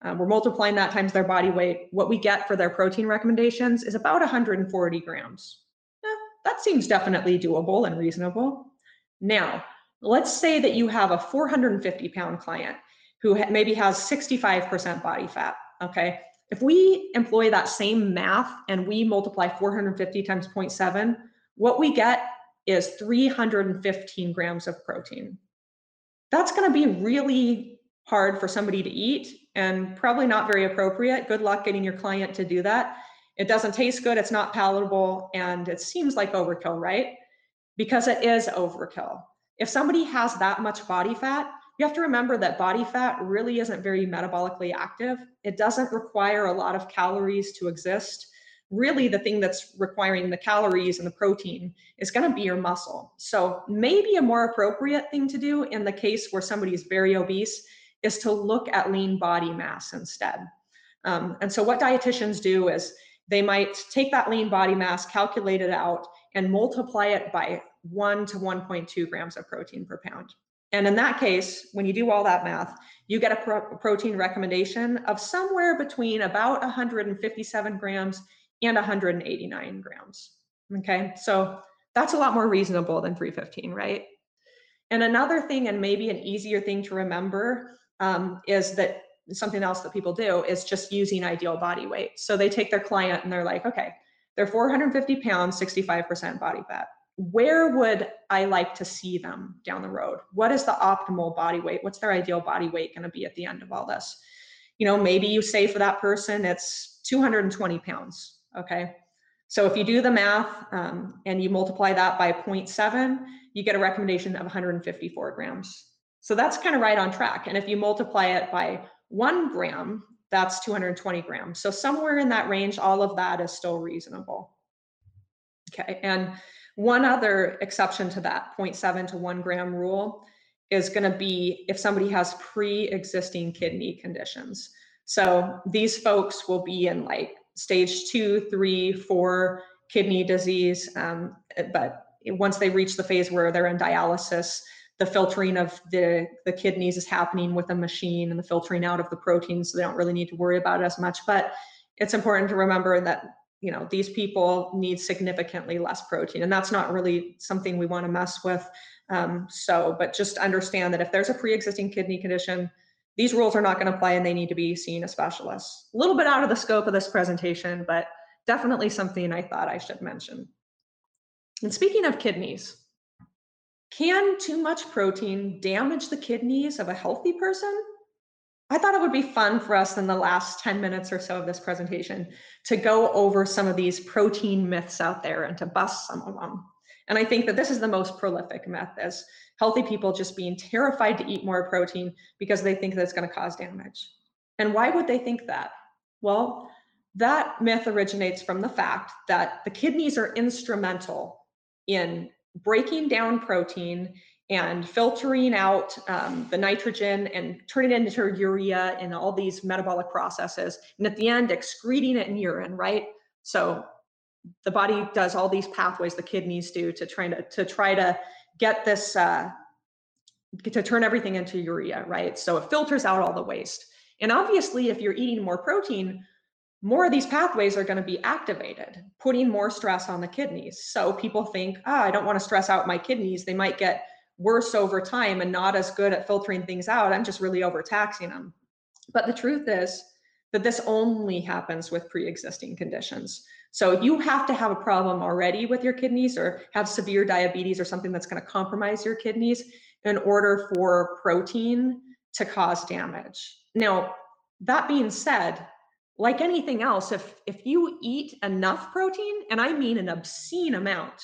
uh, we're multiplying that times their body weight, what we get for their protein recommendations is about 140 grams. Eh, that seems definitely doable and reasonable. Now, let's say that you have a 450 pound client who ha maybe has 65% body fat, okay? If we employ that same math and we multiply 450 times 0.7, what we get is 315 grams of protein. That's going to be really hard for somebody to eat and probably not very appropriate. Good luck getting your client to do that. It doesn't taste good, it's not palatable, and it seems like overkill, right? Because it is overkill. If somebody has that much body fat, you have to remember that body fat really isn't very metabolically active. It doesn't require a lot of calories to exist really the thing that's requiring the calories and the protein is going to be your muscle. So maybe a more appropriate thing to do in the case where somebody is very obese is to look at lean body mass instead. Um, and so what dietitians do is they might take that lean body mass, calculate it out, and multiply it by 1 to 1.2 grams of protein per pound. And in that case, when you do all that math, you get a pro protein recommendation of somewhere between about 157 grams and 189 grams. Okay, so that's a lot more reasonable than 315, right? And another thing, and maybe an easier thing to remember, um, is that something else that people do is just using ideal body weight. So they take their client and they're like, okay, they're 450 pounds, 65% body fat. Where would I like to see them down the road? What is the optimal body weight? What's their ideal body weight going to be at the end of all this? You know, maybe you say for that person it's 220 pounds okay? So if you do the math um, and you multiply that by 0.7, you get a recommendation of 154 grams. So that's kind of right on track. And if you multiply it by one gram, that's 220 grams. So somewhere in that range, all of that is still reasonable. Okay, and one other exception to that 0.7 to one gram rule is gonna be if somebody has pre-existing kidney conditions. So these folks will be in like stage two, three, four kidney disease. Um, but once they reach the phase where they're in dialysis, the filtering of the, the kidneys is happening with a machine and the filtering out of the proteins, so they don't really need to worry about it as much. But it's important to remember that you know these people need significantly less protein, and that's not really something we want to mess with. Um, so, but just understand that if there's a pre-existing kidney condition, these rules are not going to apply and they need to be seen as specialists. A little bit out of the scope of this presentation, but definitely something I thought I should mention. And speaking of kidneys, can too much protein damage the kidneys of a healthy person? I thought it would be fun for us in the last 10 minutes or so of this presentation to go over some of these protein myths out there and to bust some of them. And I think that this is the most prolific myth is healthy people just being terrified to eat more protein because they think that's going to cause damage. And why would they think that? Well, that myth originates from the fact that the kidneys are instrumental in breaking down protein and filtering out um, the nitrogen and turning it into urea and all these metabolic processes. And at the end, excreting it in urine, right? So the body does all these pathways the kidneys do to try to, to try to get this uh, to turn everything into urea, right? So it filters out all the waste. And obviously, if you're eating more protein, more of these pathways are going to be activated, putting more stress on the kidneys. So people think, ah, oh, I don't want to stress out my kidneys. They might get worse over time and not as good at filtering things out. I'm just really overtaxing them. But the truth is that this only happens with pre existing conditions. So you have to have a problem already with your kidneys or have severe diabetes or something that's going to compromise your kidneys in order for protein to cause damage. Now, that being said, like anything else, if if you eat enough protein, and I mean an obscene amount,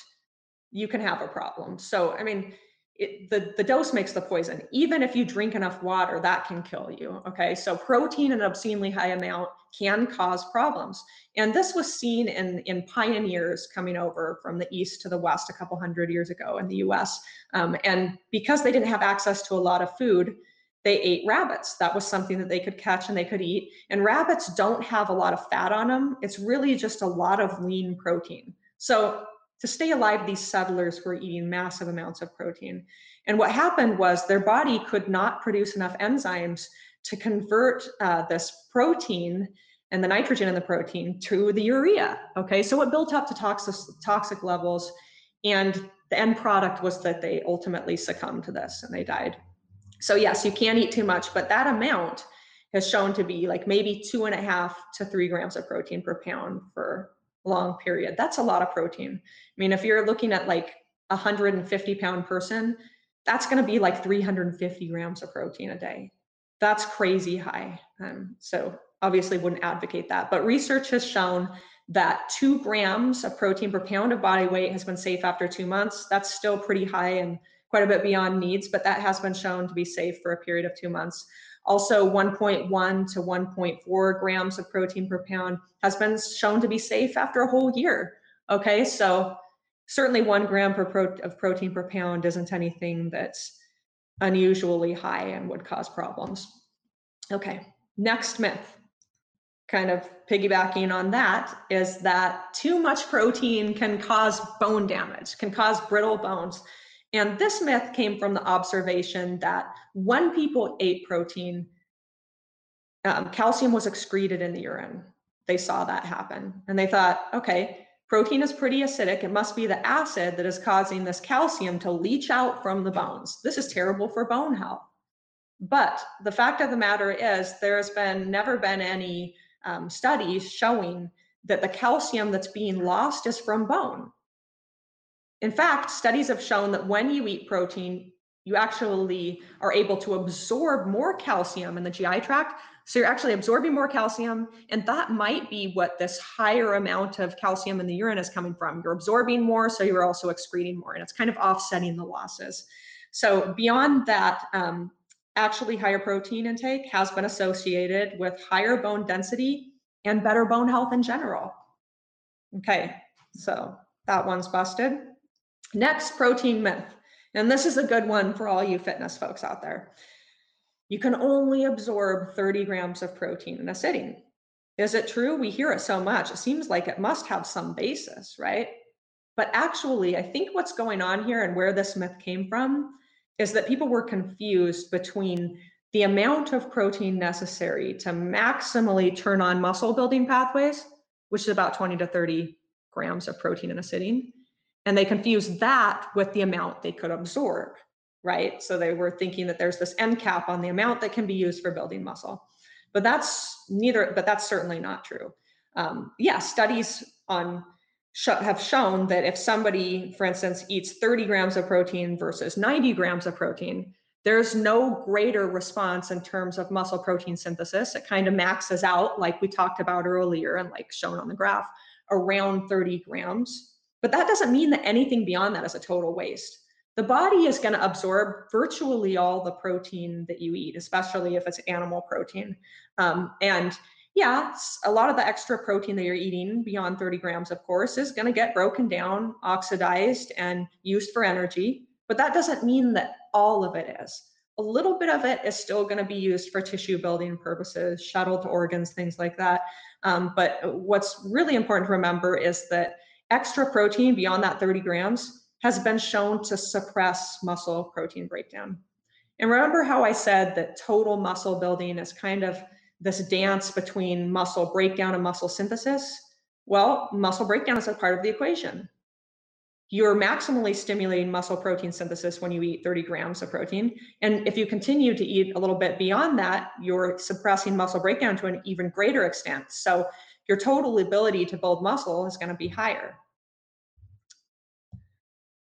you can have a problem. So, I mean, it, the, the dose makes the poison. Even if you drink enough water, that can kill you. Okay, so protein in an obscenely high amount can cause problems. And this was seen in, in pioneers coming over from the east to the west a couple hundred years ago in the US. Um, and because they didn't have access to a lot of food, they ate rabbits. That was something that they could catch and they could eat. And rabbits don't have a lot of fat on them. It's really just a lot of lean protein. So to stay alive, these settlers were eating massive amounts of protein. And what happened was their body could not produce enough enzymes to convert uh, this protein and the nitrogen in the protein to the urea. Okay, so it built up to toxic, toxic levels. And the end product was that they ultimately succumbed to this and they died. So, yes, you can't eat too much, but that amount has shown to be like maybe two and a half to three grams of protein per pound for long period. That's a lot of protein. I mean, if you're looking at like a 150 pound person, that's going to be like 350 grams of protein a day. That's crazy high. Um, so obviously wouldn't advocate that. But research has shown that two grams of protein per pound of body weight has been safe after two months. That's still pretty high and quite a bit beyond needs, but that has been shown to be safe for a period of two months. Also, 1.1 to 1.4 grams of protein per pound has been shown to be safe after a whole year. Okay, so certainly one gram per pro- of protein per pound isn't anything that's unusually high and would cause problems. Okay, next myth, kind of piggybacking on that, is that too much protein can cause bone damage, can cause brittle bones. And this myth came from the observation that when people ate protein, um, calcium was excreted in the urine. They saw that happen and they thought, okay, protein is pretty acidic. It must be the acid that is causing this calcium to leach out from the bones. This is terrible for bone health. But the fact of the matter is, there has been never been any um, studies showing that the calcium that's being lost is from bone. In fact, studies have shown that when you eat protein, you actually are able to absorb more calcium in the GI tract. So you're actually absorbing more calcium, and that might be what this higher amount of calcium in the urine is coming from. You're absorbing more, so you're also excreting more, and it's kind of offsetting the losses. So beyond that, um, actually higher protein intake has been associated with higher bone density and better bone health in general. Okay, so that one's busted. Next protein myth, and this is a good one for all you fitness folks out there. You can only absorb 30 grams of protein in a sitting. Is it true? We hear it so much. It seems like it must have some basis, right? But actually, I think what's going on here and where this myth came from is that people were confused between the amount of protein necessary to maximally turn on muscle building pathways, which is about 20 to 30 grams of protein in a sitting, and they confused that with the amount they could absorb, right? So they were thinking that there's this end cap on the amount that can be used for building muscle. But that's neither, but that's certainly not true. Um, yeah, studies on sh- have shown that if somebody, for instance, eats 30 grams of protein versus 90 grams of protein, there's no greater response in terms of muscle protein synthesis. It kind of maxes out, like we talked about earlier and like shown on the graph, around 30 grams but that doesn't mean that anything beyond that is a total waste. The body is going to absorb virtually all the protein that you eat, especially if it's animal protein. Um, and yeah, a lot of the extra protein that you're eating beyond 30 grams, of course, is going to get broken down, oxidized, and used for energy. But that doesn't mean that all of it is. A little bit of it is still going to be used for tissue building purposes, shuttled to organs, things like that. Um, but what's really important to remember is that extra protein beyond that 30 grams has been shown to suppress muscle protein breakdown. And remember how I said that total muscle building is kind of this dance between muscle breakdown and muscle synthesis? Well, muscle breakdown is a part of the equation. You're maximally stimulating muscle protein synthesis when you eat 30 grams of protein. And if you continue to eat a little bit beyond that, you're suppressing muscle breakdown to an even greater extent. So your total ability to build muscle is going to be higher.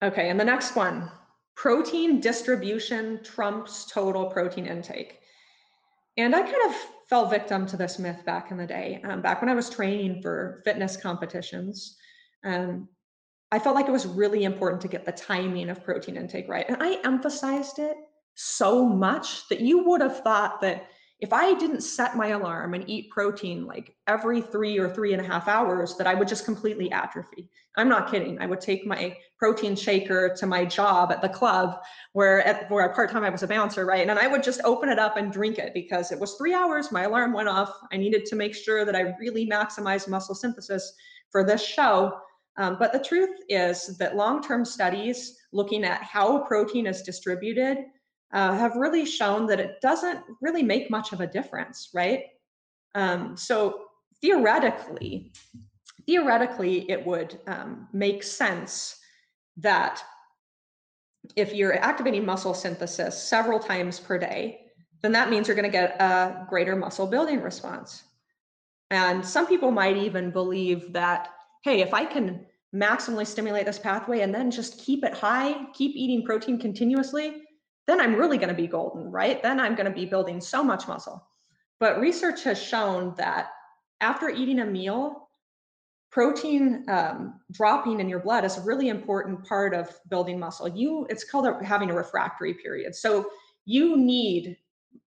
Okay, and the next one protein distribution trumps total protein intake. And I kind of fell victim to this myth back in the day. Um, back when I was training for fitness competitions, um, I felt like it was really important to get the timing of protein intake right. And I emphasized it so much that you would have thought that if I didn't set my alarm and eat protein like every three or three and a half hours, that I would just completely atrophy. I'm not kidding. I would take my protein shaker to my job at the club where at where part time I was a bouncer, right? And I would just open it up and drink it because it was three hours. My alarm went off. I needed to make sure that I really maximized muscle synthesis for this show. Um, but the truth is that long term studies looking at how protein is distributed uh, have really shown that it doesn't really make much of a difference, right? Um, so theoretically, theoretically, it would um, make sense that if you're activating muscle synthesis several times per day, then that means you're going to get a greater muscle building response. And some people might even believe that, hey, if I can maximally stimulate this pathway and then just keep it high, keep eating protein continuously, then I'm really going to be golden, right? Then I'm going to be building so much muscle. But research has shown that after eating a meal, protein um, dropping in your blood is a really important part of building muscle. You, it's called a, having a refractory period. So you need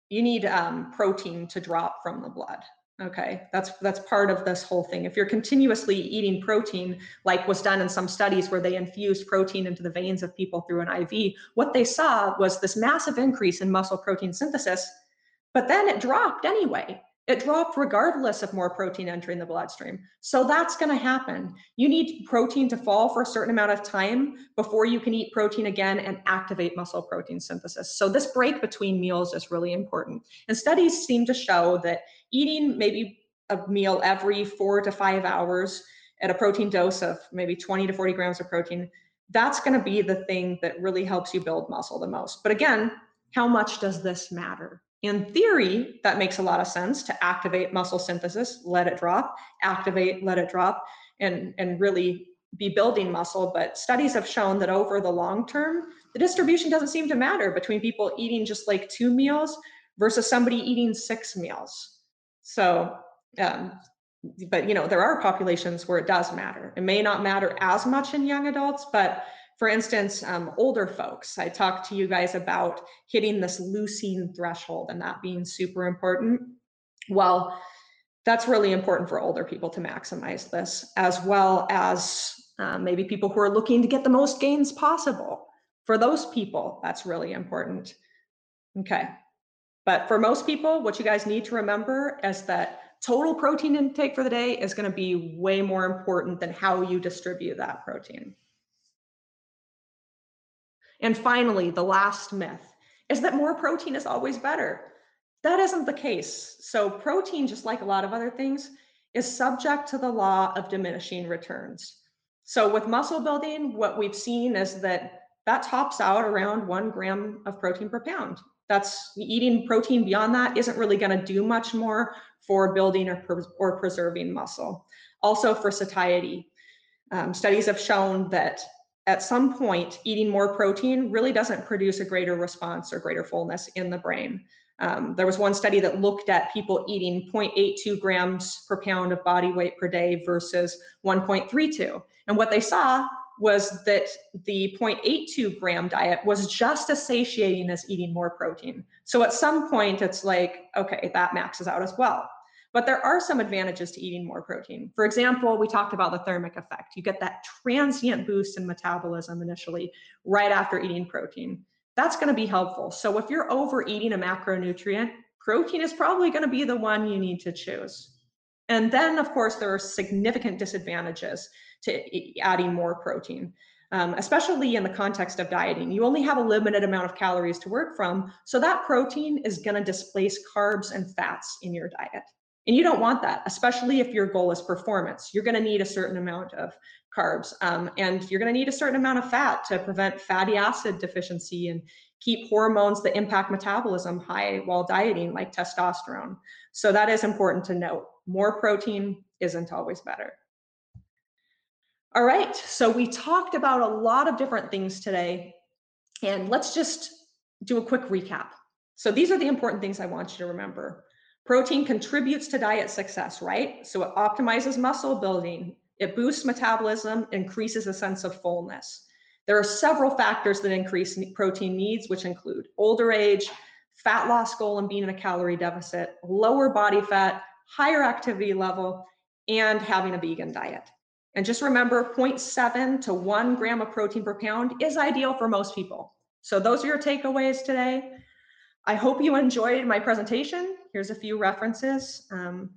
you need um, protein to drop from the blood. Okay, that's that's part of this whole thing. If you're continuously eating protein, like was done in some studies where they infused protein into the veins of people through an IV, what they saw was this massive increase in muscle protein synthesis, but then it dropped anyway. It dropped regardless of more protein entering the bloodstream. So that's going to happen. You need protein to fall for a certain amount of time before you can eat protein again and activate muscle protein synthesis. So this break between meals is really important. And studies seem to show that eating maybe a meal every four to five hours at a protein dose of maybe 20 to 40 grams of protein, that's going to be the thing that really helps you build muscle the most. But again, how much does this matter? In theory, that makes a lot of sense to activate muscle synthesis, let it drop, activate, let it drop, and, and really be building muscle. But studies have shown that over the long term, the distribution doesn't seem to matter between people eating just like two meals versus somebody eating six meals. So, um, but you know, there are populations where it does matter. It may not matter as much in young adults, but for instance, um, older folks, I talked to you guys about hitting this leucine threshold and that being super important. Well, that's really important for older people to maximize this, as well as uh, maybe people who are looking to get the most gains possible. For those people, that's really important. Okay. But for most people, what you guys need to remember is that total protein intake for the day is going to be way more important than how you distribute that protein. And finally, the last myth is that more protein is always better. That isn't the case. So, protein, just like a lot of other things, is subject to the law of diminishing returns. So, with muscle building, what we've seen is that that tops out around one gram of protein per pound. That's eating protein beyond that isn't really going to do much more for building or, or preserving muscle. Also, for satiety, um, studies have shown that at some point, eating more protein really doesn't produce a greater response or greater fullness in the brain. Um, there was one study that looked at people eating 0.82 grams per pound of body weight per day versus 1.32. And what they saw was that the 0.82 gram diet was just as satiating as eating more protein. So at some point, it's like, okay, that maxes out as well. But there are some advantages to eating more protein. For example, we talked about the thermic effect. You get that transient boost in metabolism initially right after eating protein. That's going to be helpful. So if you're overeating a macronutrient, protein is probably going to be the one you need to choose. And then, of course, there are significant disadvantages to adding more protein. um, especially in the context of dieting. You only have a limited amount of calories to work from, so that protein is going to displace carbs and fats in your diet. And you don't want that, especially if your goal is performance. You're going to need a certain amount of carbs, um, and you're going to need a certain amount of fat to prevent fatty acid deficiency and keep hormones that impact metabolism high while dieting, like testosterone. So that is important to note. More protein isn't always better. All right, so we talked about a lot of different things today, and let's just do a quick recap. So these are the important things I want you to remember. Protein contributes to diet success, right? So it optimizes muscle building, it boosts metabolism, increases a sense of fullness. There are several factors that increase protein needs, which include older age, fat loss goal and being in a calorie deficit, lower body fat, higher activity level, and having a vegan diet. And just remember 0.7 to 1 gram of protein per pound is ideal for most people. So those are your takeaways today. I hope you enjoyed my presentation. Here's a few references. Um,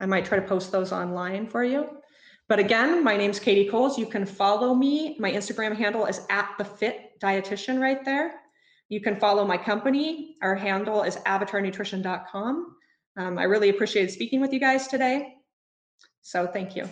I might try to post those online for you. But again, my name's Katie Coles. You can follow me. My Instagram handle is at the fit dietitian right there. You can follow my company. Our handle is avatarnutrition.com. Um, I really appreciated speaking with you guys today. So thank you.